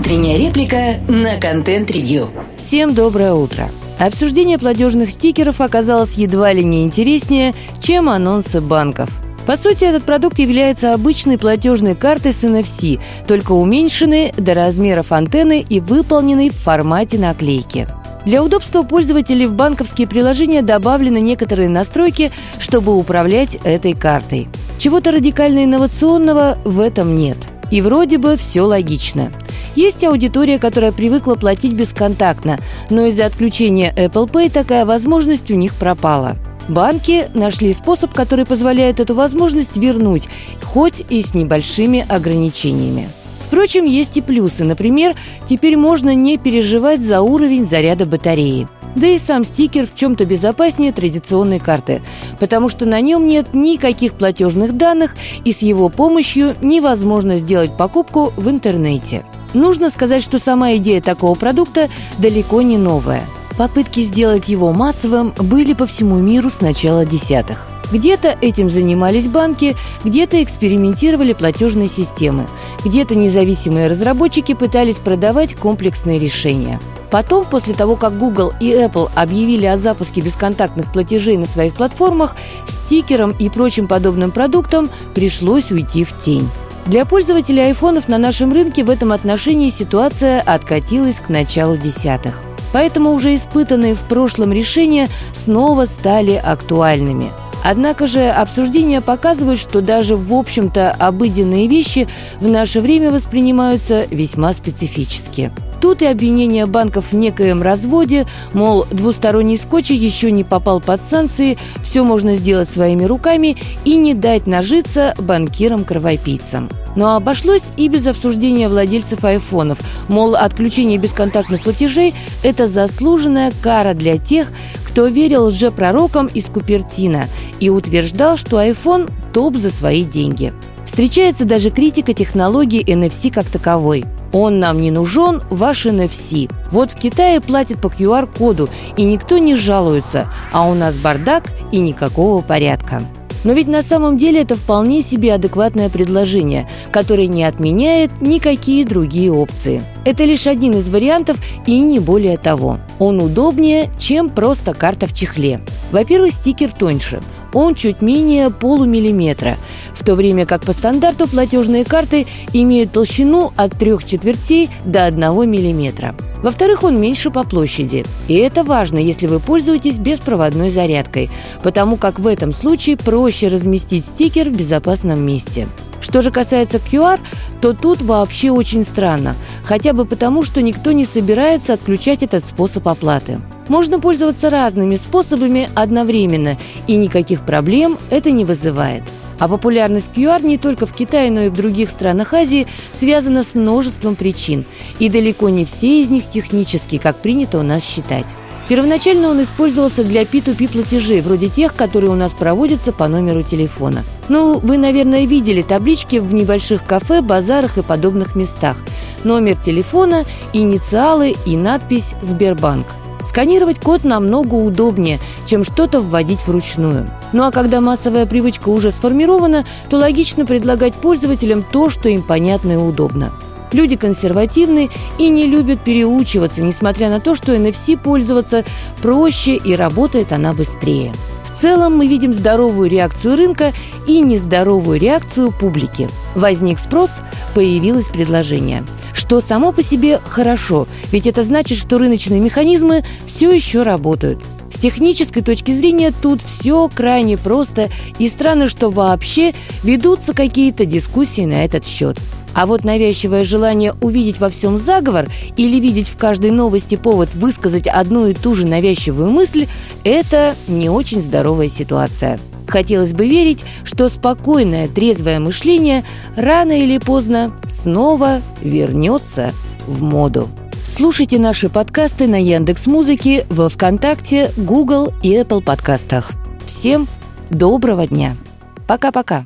Утренняя реплика на контент-ревью. Всем доброе утро. Обсуждение платежных стикеров оказалось едва ли не интереснее, чем анонсы банков. По сути, этот продукт является обычной платежной картой с NFC, только уменьшенной до размеров антенны и выполненной в формате наклейки. Для удобства пользователей в банковские приложения добавлены некоторые настройки, чтобы управлять этой картой. Чего-то радикально инновационного в этом нет. И вроде бы все логично. Есть аудитория, которая привыкла платить бесконтактно, но из-за отключения Apple Pay такая возможность у них пропала. Банки нашли способ, который позволяет эту возможность вернуть, хоть и с небольшими ограничениями. Впрочем, есть и плюсы. Например, теперь можно не переживать за уровень заряда батареи. Да и сам стикер в чем-то безопаснее традиционной карты, потому что на нем нет никаких платежных данных, и с его помощью невозможно сделать покупку в интернете. Нужно сказать, что сама идея такого продукта далеко не новая. Попытки сделать его массовым были по всему миру с начала десятых. Где-то этим занимались банки, где-то экспериментировали платежные системы, где-то независимые разработчики пытались продавать комплексные решения. Потом, после того, как Google и Apple объявили о запуске бесконтактных платежей на своих платформах, стикерам и прочим подобным продуктам пришлось уйти в тень. Для пользователей айфонов на нашем рынке в этом отношении ситуация откатилась к началу десятых. Поэтому уже испытанные в прошлом решения снова стали актуальными. Однако же обсуждения показывают, что даже в общем-то обыденные вещи в наше время воспринимаются весьма специфически. Тут и обвинение банков в некоем разводе, мол, двусторонний скотч еще не попал под санкции, все можно сделать своими руками и не дать нажиться банкирам-кровопийцам. Но обошлось и без обсуждения владельцев айфонов. Мол, отключение бесконтактных платежей – это заслуженная кара для тех, кто верил лжепророкам из Купертина и утверждал, что iPhone – топ за свои деньги. Встречается даже критика технологии NFC как таковой. Он нам не нужен, ваш NFC. Вот в Китае платят по QR-коду, и никто не жалуется, а у нас бардак и никакого порядка. Но ведь на самом деле это вполне себе адекватное предложение, которое не отменяет никакие другие опции. Это лишь один из вариантов и не более того. Он удобнее, чем просто карта в чехле. Во-первых, стикер тоньше. Он чуть менее полумиллиметра, в то время как по стандарту платежные карты имеют толщину от трех четвертей до одного миллиметра. Во-вторых, он меньше по площади. И это важно, если вы пользуетесь беспроводной зарядкой, потому как в этом случае проще разместить стикер в безопасном месте. Что же касается QR, то тут вообще очень странно, хотя бы потому, что никто не собирается отключать этот способ оплаты. Можно пользоваться разными способами одновременно, и никаких проблем это не вызывает. А популярность QR не только в Китае, но и в других странах Азии связана с множеством причин. И далеко не все из них технические, как принято у нас считать. Первоначально он использовался для P2P платежей, вроде тех, которые у нас проводятся по номеру телефона. Ну, вы, наверное, видели таблички в небольших кафе, базарах и подобных местах. Номер телефона, инициалы и надпись «Сбербанк». Сканировать код намного удобнее, чем что-то вводить вручную. Ну а когда массовая привычка уже сформирована, то логично предлагать пользователям то, что им понятно и удобно. Люди консервативны и не любят переучиваться, несмотря на то, что NFC пользоваться проще и работает она быстрее. В целом мы видим здоровую реакцию рынка и нездоровую реакцию публики. Возник спрос, появилось предложение. Что само по себе хорошо, ведь это значит, что рыночные механизмы все еще работают. С технической точки зрения тут все крайне просто, и странно, что вообще ведутся какие-то дискуссии на этот счет. А вот навязчивое желание увидеть во всем заговор или видеть в каждой новости повод высказать одну и ту же навязчивую мысль – это не очень здоровая ситуация. Хотелось бы верить, что спокойное, трезвое мышление рано или поздно снова вернется в моду. Слушайте наши подкасты на Яндекс Музыке, во ВКонтакте, Google и Apple подкастах. Всем доброго дня. Пока-пока.